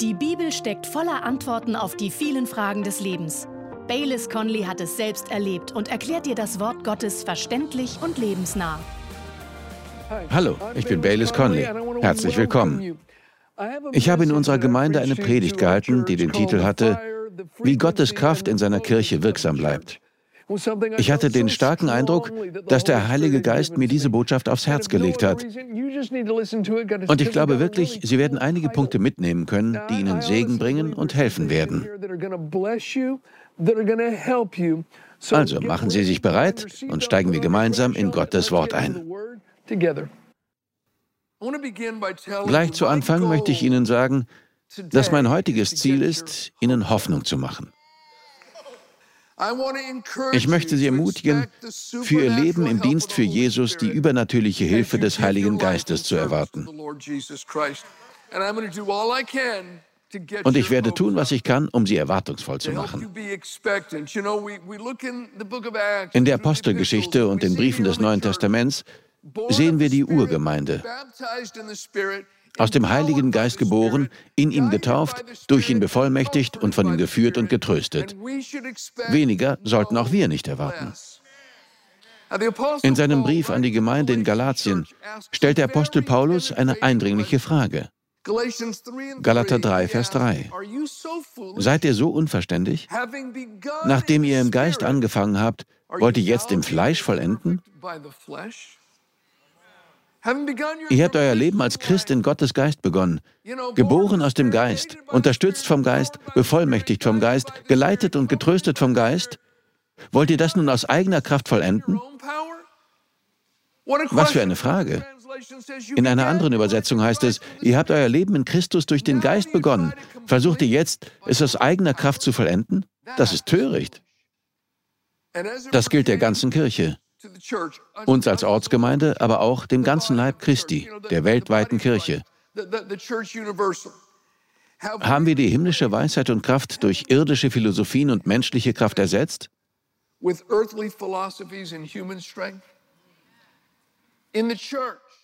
Die Bibel steckt voller Antworten auf die vielen Fragen des Lebens. Baylis Conley hat es selbst erlebt und erklärt dir das Wort Gottes verständlich und lebensnah. Hallo, ich bin Baylis Conley. Herzlich willkommen. Ich habe in unserer Gemeinde eine Predigt gehalten, die den Titel hatte, Wie Gottes Kraft in seiner Kirche wirksam bleibt. Ich hatte den starken Eindruck, dass der Heilige Geist mir diese Botschaft aufs Herz gelegt hat. Und ich glaube wirklich, Sie werden einige Punkte mitnehmen können, die Ihnen Segen bringen und helfen werden. Also machen Sie sich bereit und steigen wir gemeinsam in Gottes Wort ein. Gleich zu Anfang möchte ich Ihnen sagen, dass mein heutiges Ziel ist, Ihnen Hoffnung zu machen. Ich möchte Sie ermutigen, für Ihr Leben im Dienst für Jesus die übernatürliche Hilfe des Heiligen Geistes zu erwarten. Und ich werde tun, was ich kann, um Sie erwartungsvoll zu machen. In der Apostelgeschichte und den Briefen des Neuen Testaments sehen wir die Urgemeinde, aus dem Heiligen Geist geboren, in ihm getauft, durch ihn bevollmächtigt und von ihm geführt und getröstet. Weniger sollten auch wir nicht erwarten. In seinem Brief an die Gemeinde in Galatien stellt der Apostel Paulus eine eindringliche Frage. Galater 3, Vers 3. Seid ihr so unverständig? Nachdem ihr im Geist angefangen habt, wollt ihr jetzt im Fleisch vollenden? Ihr habt euer Leben als Christ in Gottes Geist begonnen, geboren aus dem Geist, unterstützt vom Geist, bevollmächtigt vom Geist, geleitet und getröstet vom Geist. Wollt ihr das nun aus eigener Kraft vollenden? Was für eine Frage. In einer anderen Übersetzung heißt es, ihr habt euer Leben in Christus durch den Geist begonnen. Versucht ihr jetzt, es aus eigener Kraft zu vollenden? Das ist töricht. Das gilt der ganzen Kirche uns als Ortsgemeinde, aber auch dem ganzen Leib Christi, der weltweiten Kirche. Haben wir die himmlische Weisheit und Kraft durch irdische Philosophien und menschliche Kraft ersetzt?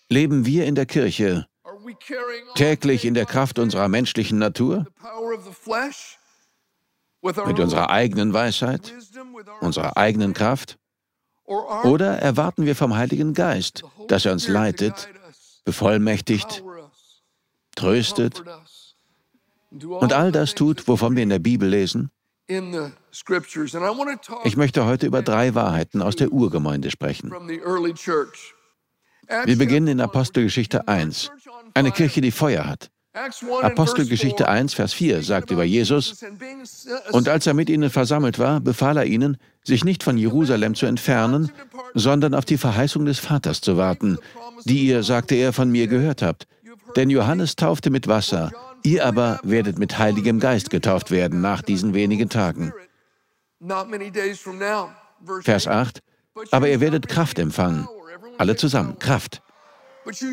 Leben wir in der Kirche täglich in der Kraft unserer menschlichen Natur? Mit unserer eigenen Weisheit, unserer eigenen Kraft? Oder erwarten wir vom Heiligen Geist, dass er uns leitet, bevollmächtigt, tröstet und all das tut, wovon wir in der Bibel lesen? Ich möchte heute über drei Wahrheiten aus der Urgemeinde sprechen. Wir beginnen in Apostelgeschichte 1, eine Kirche, die Feuer hat. Apostelgeschichte 1, Vers 4 sagt über Jesus, und als er mit ihnen versammelt war, befahl er ihnen, sich nicht von Jerusalem zu entfernen, sondern auf die Verheißung des Vaters zu warten, die ihr, sagte er, von mir gehört habt. Denn Johannes taufte mit Wasser, ihr aber werdet mit Heiligem Geist getauft werden nach diesen wenigen Tagen. Vers 8, aber ihr werdet Kraft empfangen. Alle zusammen, Kraft.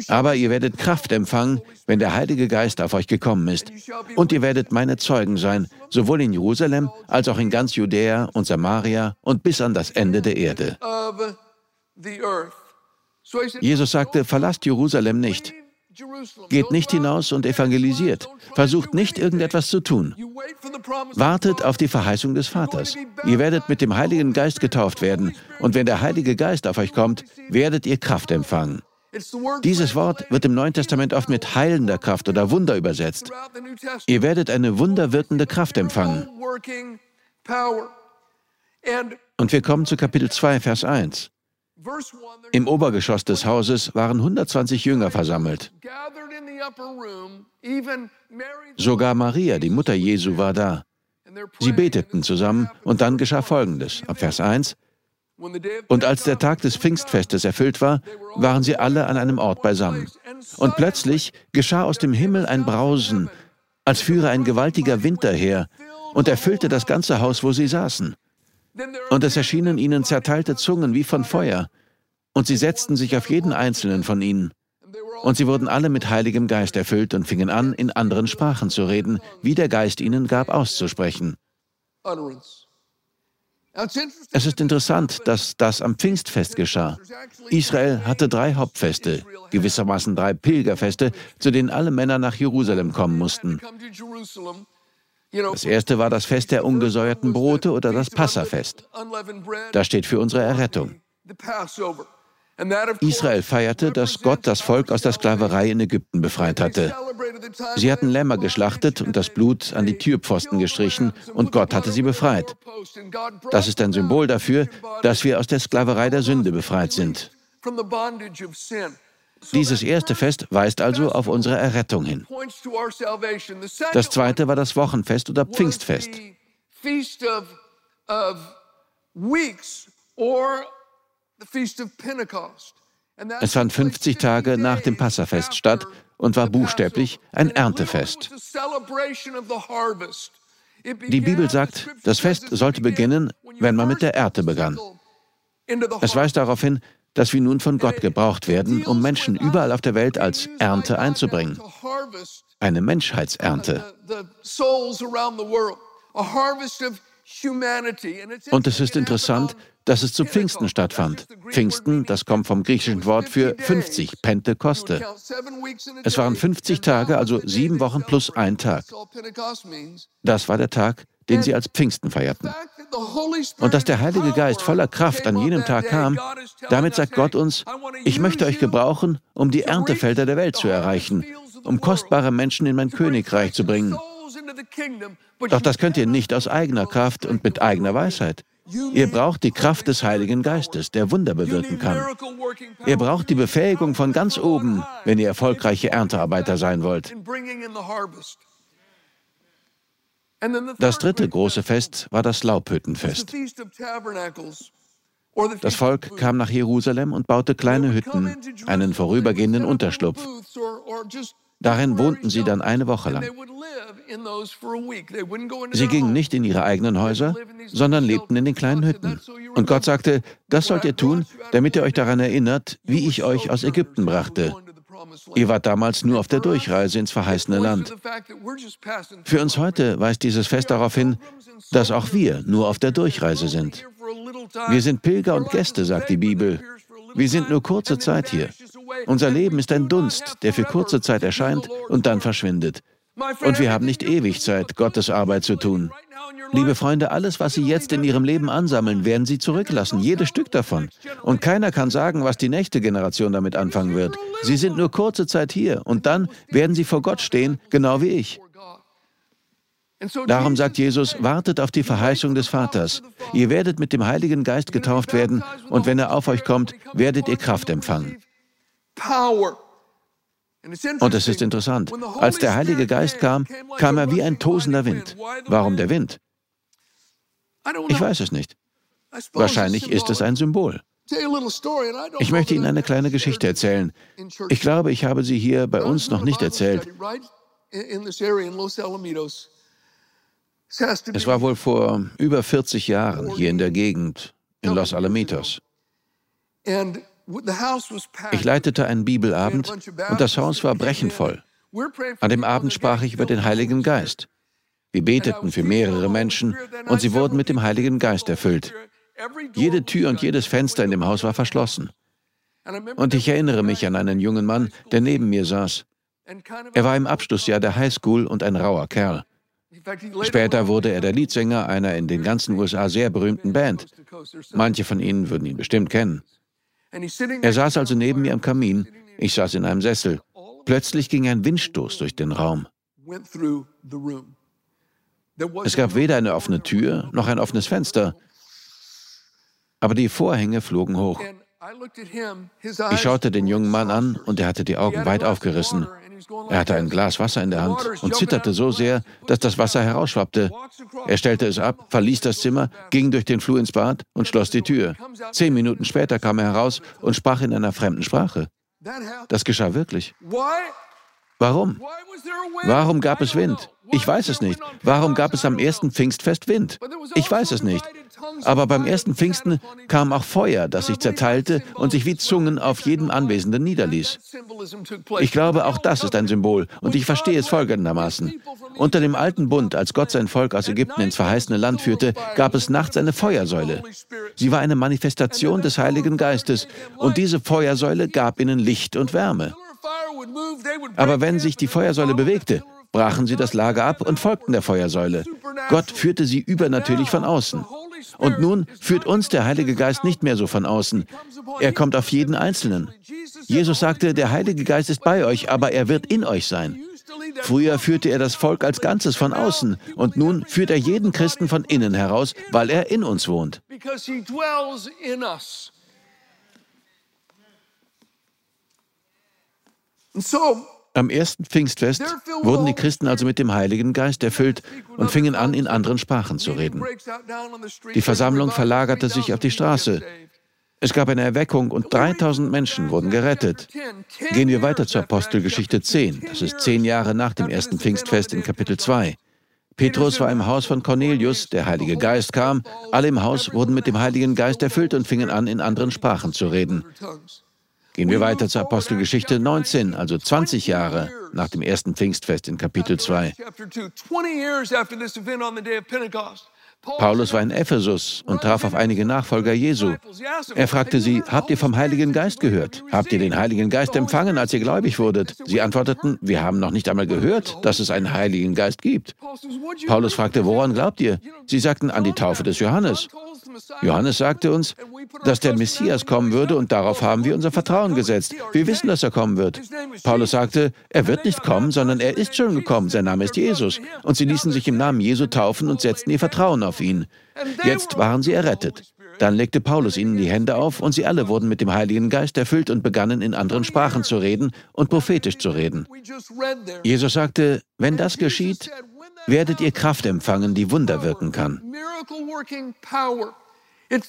Aber ihr werdet Kraft empfangen, wenn der Heilige Geist auf euch gekommen ist. Und ihr werdet meine Zeugen sein, sowohl in Jerusalem als auch in ganz Judäa und Samaria und bis an das Ende der Erde. Jesus sagte, verlasst Jerusalem nicht. Geht nicht hinaus und evangelisiert. Versucht nicht irgendetwas zu tun. Wartet auf die Verheißung des Vaters. Ihr werdet mit dem Heiligen Geist getauft werden. Und wenn der Heilige Geist auf euch kommt, werdet ihr Kraft empfangen. Dieses Wort wird im Neuen Testament oft mit heilender Kraft oder Wunder übersetzt. Ihr werdet eine wunderwirkende Kraft empfangen. Und wir kommen zu Kapitel 2, Vers 1. Im Obergeschoss des Hauses waren 120 Jünger versammelt. Sogar Maria, die Mutter Jesu, war da. Sie beteten zusammen und dann geschah Folgendes. Ab Vers 1. Und als der Tag des Pfingstfestes erfüllt war, waren sie alle an einem Ort beisammen. Und plötzlich geschah aus dem Himmel ein Brausen, als führe ein gewaltiger Wind daher, und erfüllte das ganze Haus, wo sie saßen. Und es erschienen ihnen zerteilte Zungen wie von Feuer, und sie setzten sich auf jeden einzelnen von ihnen. Und sie wurden alle mit Heiligem Geist erfüllt und fingen an, in anderen Sprachen zu reden, wie der Geist ihnen gab auszusprechen. Es ist interessant, dass das am Pfingstfest geschah. Israel hatte drei Hauptfeste, gewissermaßen drei Pilgerfeste, zu denen alle Männer nach Jerusalem kommen mussten. Das erste war das Fest der ungesäuerten Brote oder das Passafest. Das steht für unsere Errettung. Israel feierte, dass Gott das Volk aus der Sklaverei in Ägypten befreit hatte. Sie hatten Lämmer geschlachtet und das Blut an die Türpfosten gestrichen und Gott hatte sie befreit. Das ist ein Symbol dafür, dass wir aus der Sklaverei der Sünde befreit sind. Dieses erste Fest weist also auf unsere Errettung hin. Das zweite war das Wochenfest oder Pfingstfest. Es fand 50 Tage nach dem Passafest statt und war buchstäblich ein Erntefest. Die Bibel sagt, das Fest sollte beginnen, wenn man mit der Ernte begann. Es weist darauf hin, dass wir nun von Gott gebraucht werden, um Menschen überall auf der Welt als Ernte einzubringen. Eine Menschheitsernte. Und es ist interessant, dass es zu Pfingsten stattfand. Pfingsten, das kommt vom griechischen Wort für 50, Pentekoste. Es waren 50 Tage, also sieben Wochen plus ein Tag. Das war der Tag, den sie als Pfingsten feierten. Und dass der Heilige Geist voller Kraft an jenem Tag kam, damit sagt Gott uns, ich möchte euch gebrauchen, um die Erntefelder der Welt zu erreichen, um kostbare Menschen in mein Königreich zu bringen. Doch das könnt ihr nicht aus eigener Kraft und mit eigener Weisheit. Ihr braucht die Kraft des Heiligen Geistes, der Wunder bewirken kann. Ihr braucht die Befähigung von ganz oben, wenn ihr erfolgreiche Erntearbeiter sein wollt. Das dritte große Fest war das Laubhüttenfest. Das Volk kam nach Jerusalem und baute kleine Hütten, einen vorübergehenden Unterschlupf. Darin wohnten sie dann eine Woche lang. Sie gingen nicht in ihre eigenen Häuser, sondern lebten in den kleinen Hütten. Und Gott sagte, das sollt ihr tun, damit ihr euch daran erinnert, wie ich euch aus Ägypten brachte. Ihr wart damals nur auf der Durchreise ins verheißene Land. Für uns heute weist dieses Fest darauf hin, dass auch wir nur auf der Durchreise sind. Wir sind Pilger und Gäste, sagt die Bibel. Wir sind nur kurze Zeit hier. Unser Leben ist ein Dunst, der für kurze Zeit erscheint und dann verschwindet. Und wir haben nicht ewig Zeit, Gottes Arbeit zu tun. Liebe Freunde, alles, was Sie jetzt in Ihrem Leben ansammeln, werden Sie zurücklassen, jedes Stück davon. Und keiner kann sagen, was die nächste Generation damit anfangen wird. Sie sind nur kurze Zeit hier und dann werden Sie vor Gott stehen, genau wie ich. Darum sagt Jesus, wartet auf die Verheißung des Vaters. Ihr werdet mit dem Heiligen Geist getauft werden und wenn er auf euch kommt, werdet ihr Kraft empfangen. Und es ist interessant, als der Heilige Geist kam, kam er wie ein tosender Wind. Warum der Wind? Ich weiß es nicht. Wahrscheinlich ist es ein Symbol. Ich möchte Ihnen eine kleine Geschichte erzählen. Ich glaube, ich habe sie hier bei uns noch nicht erzählt. Es war wohl vor über 40 Jahren hier in der Gegend, in Los Alamitos. Ich leitete einen Bibelabend und das Haus war brechend voll. An dem Abend sprach ich über den Heiligen Geist. Wir beteten für mehrere Menschen und sie wurden mit dem Heiligen Geist erfüllt. Jede Tür und jedes Fenster in dem Haus war verschlossen. Und ich erinnere mich an einen jungen Mann, der neben mir saß. Er war im Abschlussjahr der Highschool und ein rauer Kerl. Später wurde er der Leadsänger einer in den ganzen USA sehr berühmten Band. Manche von Ihnen würden ihn bestimmt kennen. Er saß also neben mir am Kamin, ich saß in einem Sessel. Plötzlich ging ein Windstoß durch den Raum. Es gab weder eine offene Tür noch ein offenes Fenster, aber die Vorhänge flogen hoch. Ich schaute den jungen Mann an und er hatte die Augen weit aufgerissen. Er hatte ein Glas Wasser in der Hand und zitterte so sehr, dass das Wasser herausschwappte. Er stellte es ab, verließ das Zimmer, ging durch den Flur ins Bad und schloss die Tür. Zehn Minuten später kam er heraus und sprach in einer fremden Sprache. Das geschah wirklich. Warum? Warum gab es Wind? Ich weiß es nicht. Warum gab es am ersten Pfingstfest Wind? Ich weiß es nicht. Aber beim ersten Pfingsten kam auch Feuer, das sich zerteilte und sich wie Zungen auf jedem Anwesenden niederließ. Ich glaube, auch das ist ein Symbol und ich verstehe es folgendermaßen. Unter dem alten Bund, als Gott sein Volk aus Ägypten ins verheißene Land führte, gab es nachts eine Feuersäule. Sie war eine Manifestation des Heiligen Geistes und diese Feuersäule gab ihnen Licht und Wärme. Aber wenn sich die Feuersäule bewegte, brachen sie das Lager ab und folgten der Feuersäule. Gott führte sie übernatürlich von außen. Und nun führt uns der Heilige Geist nicht mehr so von außen. Er kommt auf jeden Einzelnen. Jesus sagte, der Heilige Geist ist bei euch, aber er wird in euch sein. Früher führte er das Volk als Ganzes von außen und nun führt er jeden Christen von innen heraus, weil er in uns wohnt. Am ersten Pfingstfest wurden die Christen also mit dem Heiligen Geist erfüllt und fingen an, in anderen Sprachen zu reden. Die Versammlung verlagerte sich auf die Straße. Es gab eine Erweckung und 3000 Menschen wurden gerettet. Gehen wir weiter zur Apostelgeschichte 10. Das ist zehn Jahre nach dem ersten Pfingstfest in Kapitel 2. Petrus war im Haus von Cornelius, der Heilige Geist kam, alle im Haus wurden mit dem Heiligen Geist erfüllt und fingen an, in anderen Sprachen zu reden. Gehen wir weiter zur Apostelgeschichte 19, also 20 Jahre nach dem ersten Pfingstfest in Kapitel 2. Paulus war in Ephesus und traf auf einige Nachfolger Jesu. Er fragte sie, habt ihr vom Heiligen Geist gehört? Habt ihr den Heiligen Geist empfangen, als ihr gläubig wurdet? Sie antworteten, wir haben noch nicht einmal gehört, dass es einen Heiligen Geist gibt. Paulus fragte, woran glaubt ihr? Sie sagten, an die Taufe des Johannes. Johannes sagte uns, dass der Messias kommen würde und darauf haben wir unser Vertrauen gesetzt. Wir wissen, dass er kommen wird. Paulus sagte, er wird nicht kommen, sondern er ist schon gekommen. Sein Name ist Jesus. Und sie ließen sich im Namen Jesu taufen und setzten ihr Vertrauen auf ihn. Jetzt waren sie errettet. Dann legte Paulus ihnen die Hände auf und sie alle wurden mit dem Heiligen Geist erfüllt und begannen in anderen Sprachen zu reden und prophetisch zu reden. Jesus sagte, wenn das geschieht, werdet ihr Kraft empfangen, die Wunder wirken kann.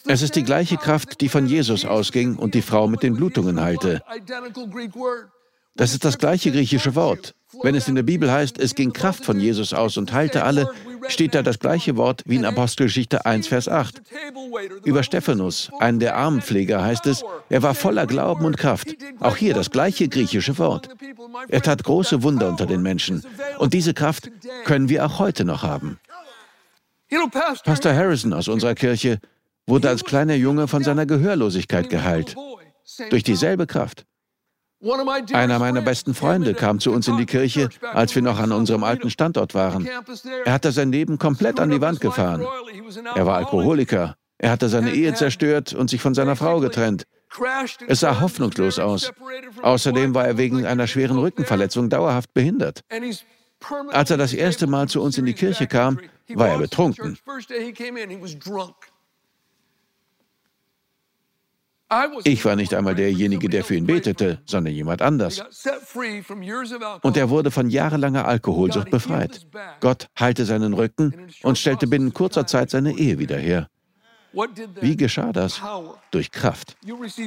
Es ist die gleiche Kraft, die von Jesus ausging und die Frau mit den Blutungen heilte. Das ist das gleiche griechische Wort. Wenn es in der Bibel heißt, es ging Kraft von Jesus aus und heilte alle, steht da das gleiche Wort wie in Apostelgeschichte 1, Vers 8. Über Stephanus, einen der Armenpfleger, heißt es, er war voller Glauben und Kraft. Auch hier das gleiche griechische Wort. Er tat große Wunder unter den Menschen. Und diese Kraft können wir auch heute noch haben. Pastor Harrison aus unserer Kirche wurde als kleiner Junge von seiner Gehörlosigkeit geheilt. Durch dieselbe Kraft. Einer meiner besten Freunde kam zu uns in die Kirche, als wir noch an unserem alten Standort waren. Er hatte sein Leben komplett an die Wand gefahren. Er war Alkoholiker. Er hatte seine Ehe zerstört und sich von seiner Frau getrennt. Es sah hoffnungslos aus. Außerdem war er wegen einer schweren Rückenverletzung dauerhaft behindert. Als er das erste Mal zu uns in die Kirche kam, war er betrunken. Ich war nicht einmal derjenige, der für ihn betete, sondern jemand anders. Und er wurde von jahrelanger Alkoholsucht befreit. Gott heilte seinen Rücken und stellte binnen kurzer Zeit seine Ehe wieder her. Wie geschah das? Durch Kraft.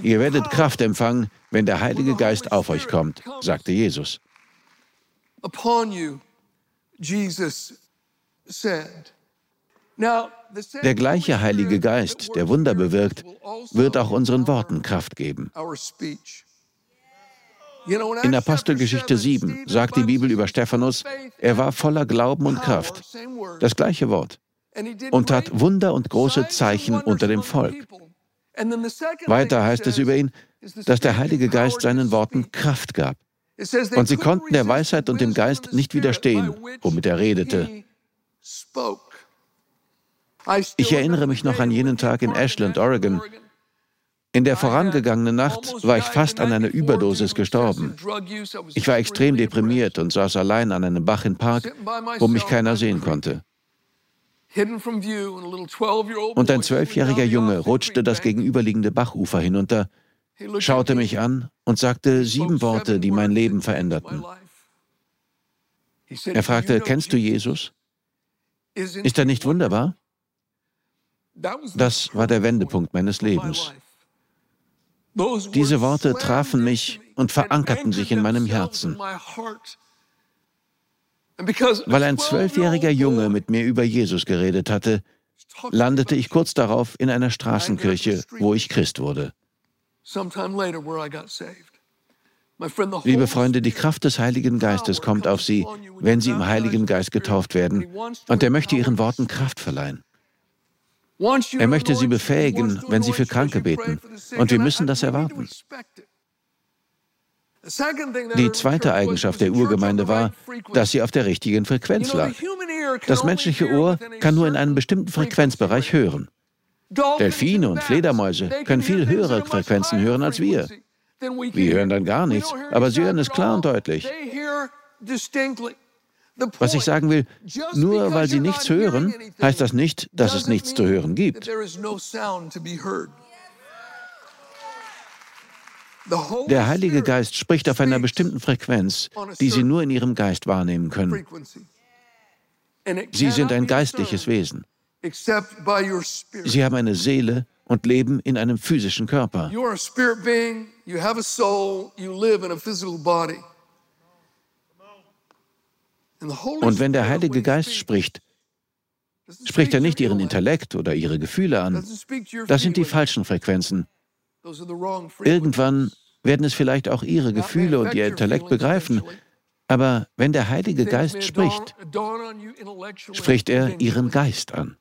Ihr werdet Kraft empfangen, wenn der Heilige Geist auf euch kommt, sagte Jesus. Jesus said. Der gleiche Heilige Geist, der Wunder bewirkt, wird auch unseren Worten Kraft geben. In Apostelgeschichte 7 sagt die Bibel über Stephanus, er war voller Glauben und Kraft. Das gleiche Wort. Und tat Wunder und große Zeichen unter dem Volk. Weiter heißt es über ihn, dass der Heilige Geist seinen Worten Kraft gab. Und sie konnten der Weisheit und dem Geist nicht widerstehen, womit er redete. Ich erinnere mich noch an jenen Tag in Ashland, Oregon. In der vorangegangenen Nacht war ich fast an einer Überdosis gestorben. Ich war extrem deprimiert und saß allein an einem Bach im Park, wo mich keiner sehen konnte. Und ein zwölfjähriger Junge rutschte das gegenüberliegende Bachufer hinunter, schaute mich an und sagte sieben Worte, die mein Leben veränderten. Er fragte, kennst du Jesus? Ist er nicht wunderbar? Das war der Wendepunkt meines Lebens. Diese Worte trafen mich und verankerten sich in meinem Herzen. Weil ein zwölfjähriger Junge mit mir über Jesus geredet hatte, landete ich kurz darauf in einer Straßenkirche, wo ich Christ wurde. Liebe Freunde, die Kraft des Heiligen Geistes kommt auf Sie, wenn Sie im Heiligen Geist getauft werden, und er möchte Ihren Worten Kraft verleihen. Er möchte Sie befähigen, wenn Sie für Kranke beten, und wir müssen das erwarten. Die zweite Eigenschaft der Urgemeinde war, dass sie auf der richtigen Frequenz lag. Das menschliche Ohr kann nur in einem bestimmten Frequenzbereich hören. Delfine und Fledermäuse können viel höhere Frequenzen hören als wir. Wir hören dann gar nichts, aber sie hören es klar und deutlich. Was ich sagen will, nur weil sie nichts hören, heißt das nicht, dass es nichts zu hören gibt. Der Heilige Geist spricht auf einer bestimmten Frequenz, die Sie nur in Ihrem Geist wahrnehmen können. Sie sind ein geistliches Wesen. Sie haben eine Seele und leben in einem physischen Körper. Und wenn der Heilige Geist spricht, spricht er nicht Ihren Intellekt oder Ihre Gefühle an. Das sind die falschen Frequenzen. Irgendwann werden es vielleicht auch ihre Gefühle und ihr Intellekt begreifen, aber wenn der Heilige Geist spricht, spricht er ihren Geist an.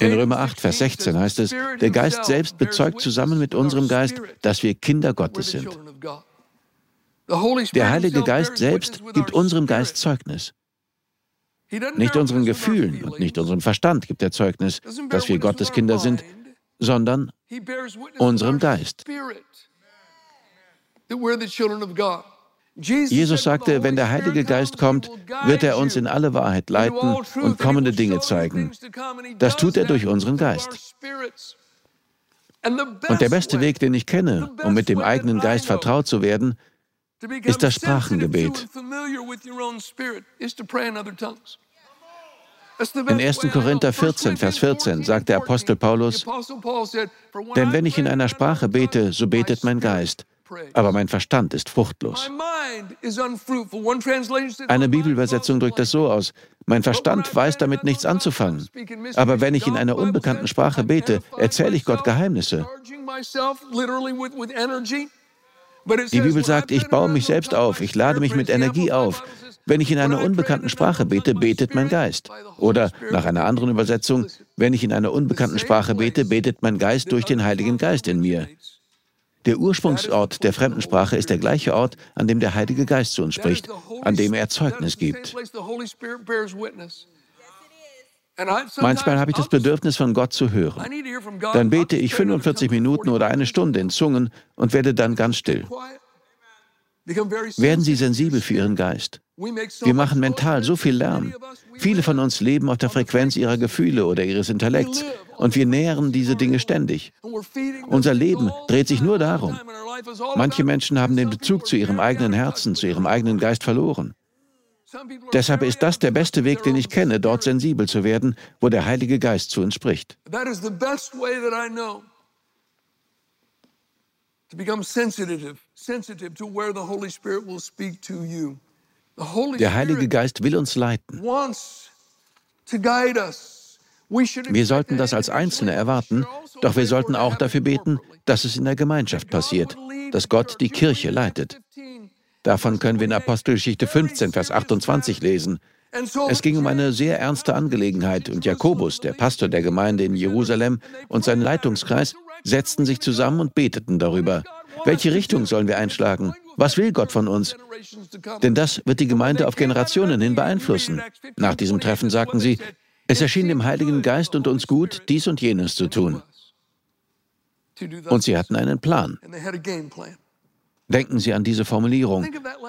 In Römer 8, Vers 16 heißt es, der Geist selbst bezeugt zusammen mit unserem Geist, dass wir Kinder Gottes sind. Der Heilige Geist selbst gibt unserem Geist Zeugnis. Nicht unseren Gefühlen und nicht unserem Verstand gibt er Zeugnis, dass wir Gottes Kinder sind, sondern unserem Geist. Jesus sagte, wenn der Heilige Geist kommt, wird er uns in alle Wahrheit leiten und kommende Dinge zeigen. Das tut er durch unseren Geist. Und der beste Weg, den ich kenne, um mit dem eigenen Geist vertraut zu werden, ist das Sprachengebet. In 1. Korinther 14, Vers 14 sagt der Apostel Paulus, denn wenn ich in einer Sprache bete, so betet mein Geist, aber mein Verstand ist fruchtlos. Eine Bibelübersetzung drückt das so aus, mein Verstand weiß damit nichts anzufangen, aber wenn ich in einer unbekannten Sprache bete, erzähle ich Gott Geheimnisse. Die Bibel sagt, ich baue mich selbst auf, ich lade mich mit Energie auf. Wenn ich in einer unbekannten Sprache bete, betet mein Geist. Oder nach einer anderen Übersetzung, wenn ich in einer unbekannten Sprache bete, betet mein Geist durch den Heiligen Geist in mir. Der Ursprungsort der Fremdensprache ist der gleiche Ort, an dem der Heilige Geist zu uns spricht, an dem er Zeugnis gibt. Manchmal habe ich das Bedürfnis, von Gott zu hören. Dann bete ich 45 Minuten oder eine Stunde in Zungen und werde dann ganz still. Werden Sie sensibel für Ihren Geist. Wir machen mental so viel Lärm. Viele von uns leben auf der Frequenz ihrer Gefühle oder ihres Intellekts und wir nähren diese Dinge ständig. Unser Leben dreht sich nur darum. Manche Menschen haben den Bezug zu ihrem eigenen Herzen, zu ihrem eigenen Geist verloren. Deshalb ist das der beste Weg, den ich kenne, dort sensibel zu werden, wo der Heilige Geist zu uns spricht. To become sensitive, sensitive to where the Holy Spirit will speak to you. Der Heilige Geist will uns leiten. Wir sollten das als Einzelne erwarten, doch wir sollten auch dafür beten, dass es in der Gemeinschaft passiert, dass Gott die Kirche leitet. Davon können wir in Apostelgeschichte 15, Vers 28 lesen. Es ging um eine sehr ernste Angelegenheit und Jakobus, der Pastor der Gemeinde in Jerusalem und sein Leitungskreis setzten sich zusammen und beteten darüber. Welche Richtung sollen wir einschlagen? Was will Gott von uns? Denn das wird die Gemeinde auf Generationen hin beeinflussen. Nach diesem Treffen sagten sie, es erschien dem Heiligen Geist und uns gut, dies und jenes zu tun. Und sie hatten einen Plan. Denken Sie an diese Formulierung.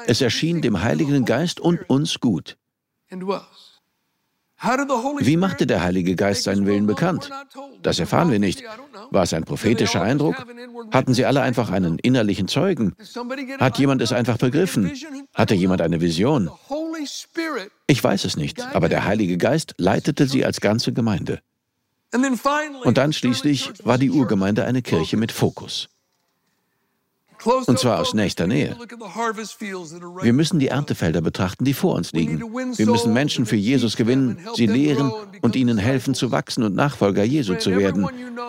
Es erschien dem Heiligen Geist und uns gut. Wie machte der Heilige Geist seinen Willen bekannt? Das erfahren wir nicht. War es ein prophetischer Eindruck? Hatten sie alle einfach einen innerlichen Zeugen? Hat jemand es einfach begriffen? Hatte jemand eine Vision? Ich weiß es nicht, aber der Heilige Geist leitete sie als ganze Gemeinde. Und dann schließlich war die Urgemeinde eine Kirche mit Fokus. Und zwar aus nächster Nähe. Wir müssen die Erntefelder betrachten, die vor uns liegen. Wir müssen Menschen für Jesus gewinnen, sie lehren und ihnen helfen zu wachsen und Nachfolger Jesu zu werden.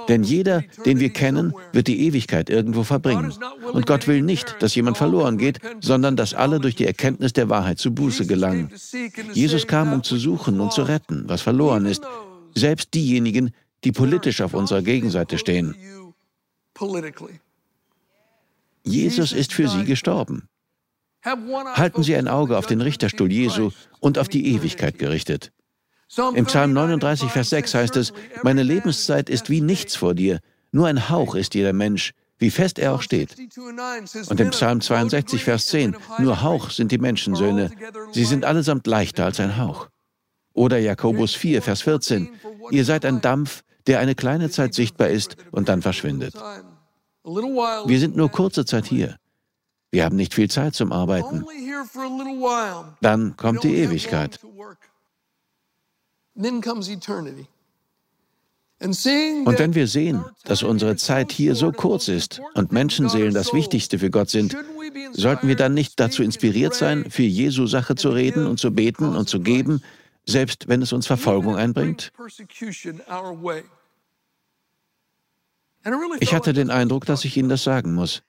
Denn jeder, den wir kennen, wird die Ewigkeit irgendwo verbringen. Und Gott will nicht, dass jemand verloren geht, sondern dass alle durch die Erkenntnis der Wahrheit zu Buße gelangen. Jesus kam, um zu suchen und zu retten, was verloren ist. Selbst diejenigen, die politisch auf unserer Gegenseite stehen. Jesus ist für sie gestorben. Halten Sie ein Auge auf den Richterstuhl Jesu und auf die Ewigkeit gerichtet. Im Psalm 39, Vers 6 heißt es, meine Lebenszeit ist wie nichts vor dir, nur ein Hauch ist jeder Mensch, wie fest er auch steht. Und im Psalm 62, Vers 10, nur Hauch sind die Menschensöhne, sie sind allesamt leichter als ein Hauch. Oder Jakobus 4, Vers 14, ihr seid ein Dampf, der eine kleine Zeit sichtbar ist und dann verschwindet. Wir sind nur kurze Zeit hier. Wir haben nicht viel Zeit zum Arbeiten. Dann kommt die Ewigkeit. Und wenn wir sehen, dass unsere Zeit hier so kurz ist und Menschenseelen das Wichtigste für Gott sind, sollten wir dann nicht dazu inspiriert sein, für Jesu Sache zu reden und zu beten und zu geben, selbst wenn es uns Verfolgung einbringt? Ich hatte den Eindruck, dass ich Ihnen das sagen muss.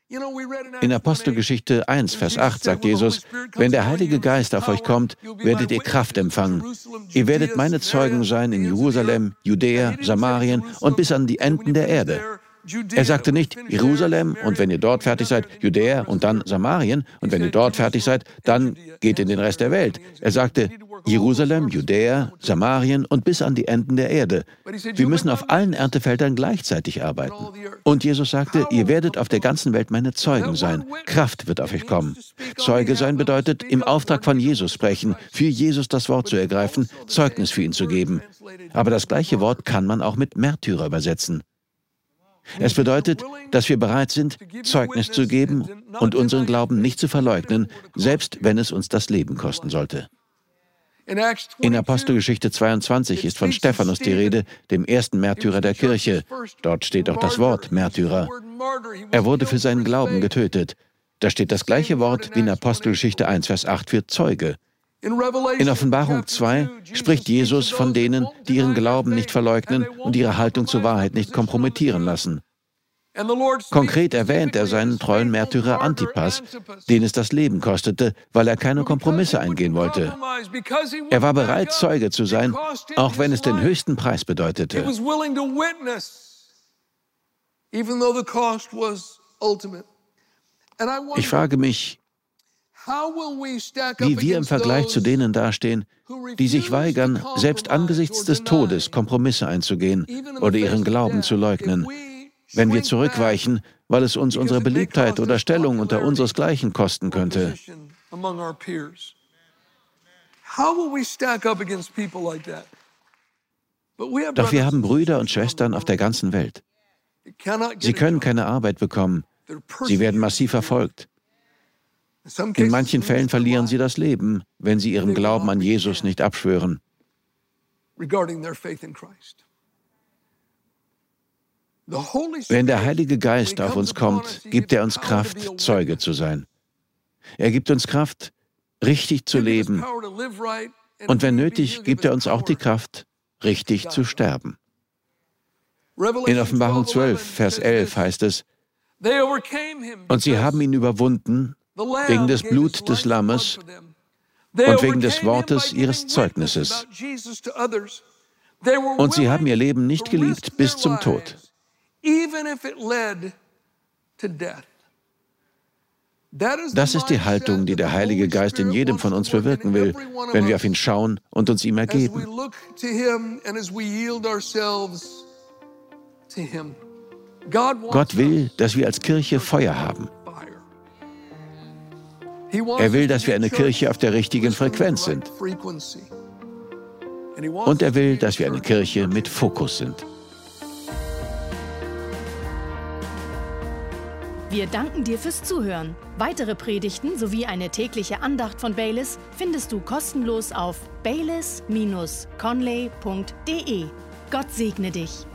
In Apostelgeschichte 1, Vers 8 sagt Jesus, wenn der Heilige Geist auf euch kommt, werdet ihr Kraft empfangen. Ihr werdet meine Zeugen sein in Jerusalem, Judäa, Samarien und bis an die Enden der Erde. Er sagte nicht Jerusalem und wenn ihr dort fertig seid, Judäa und dann Samarien und wenn ihr dort fertig seid, dann geht in den Rest der Welt. Er sagte Jerusalem, Judäa, Samarien und bis an die Enden der Erde. Wir müssen auf allen Erntefeldern gleichzeitig arbeiten. Und Jesus sagte, ihr werdet auf der ganzen Welt meine Zeugen sein. Kraft wird auf euch kommen. Zeuge sein bedeutet, im Auftrag von Jesus sprechen, für Jesus das Wort zu ergreifen, Zeugnis für ihn zu geben. Aber das gleiche Wort kann man auch mit Märtyrer übersetzen. Es bedeutet, dass wir bereit sind, Zeugnis zu geben und unseren Glauben nicht zu verleugnen, selbst wenn es uns das Leben kosten sollte. In Apostelgeschichte 22 ist von Stephanus die Rede, dem ersten Märtyrer der Kirche. Dort steht auch das Wort Märtyrer. Er wurde für seinen Glauben getötet. Da steht das gleiche Wort wie in Apostelgeschichte 1, Vers 8 für Zeuge. In Offenbarung 2 spricht Jesus von denen, die ihren Glauben nicht verleugnen und ihre Haltung zur Wahrheit nicht kompromittieren lassen. Konkret erwähnt er seinen treuen Märtyrer Antipas, den es das Leben kostete, weil er keine Kompromisse eingehen wollte. Er war bereit, Zeuge zu sein, auch wenn es den höchsten Preis bedeutete. Ich frage mich, wie wir im Vergleich zu denen dastehen, die sich weigern, selbst angesichts des Todes Kompromisse einzugehen oder ihren Glauben zu leugnen, wenn wir zurückweichen, weil es uns unsere Beliebtheit oder Stellung unter unseresgleichen kosten könnte. Doch wir haben Brüder und Schwestern auf der ganzen Welt. Sie können keine Arbeit bekommen. Sie werden massiv verfolgt. In manchen Fällen verlieren sie das Leben, wenn sie ihren Glauben an Jesus nicht abschwören. Wenn der Heilige Geist auf uns kommt, gibt er uns Kraft, Zeuge zu sein. Er gibt uns Kraft, richtig zu leben. Und wenn nötig, gibt er uns auch die Kraft, richtig zu sterben. In Offenbarung 12, Vers 11 heißt es, und sie haben ihn überwunden wegen des Blut des Lammes und wegen des Wortes ihres Zeugnisses. Und sie haben ihr Leben nicht geliebt bis zum Tod. Das ist die Haltung, die der Heilige Geist in jedem von uns bewirken will, wenn wir auf ihn schauen und uns ihm ergeben. Gott will, dass wir als Kirche Feuer haben. Er will, dass wir eine Kirche auf der richtigen Frequenz sind. Und er will, dass wir eine Kirche mit Fokus sind. Wir danken dir fürs Zuhören. Weitere Predigten sowie eine tägliche Andacht von Baylis findest du kostenlos auf baylis-conley.de. Gott segne dich.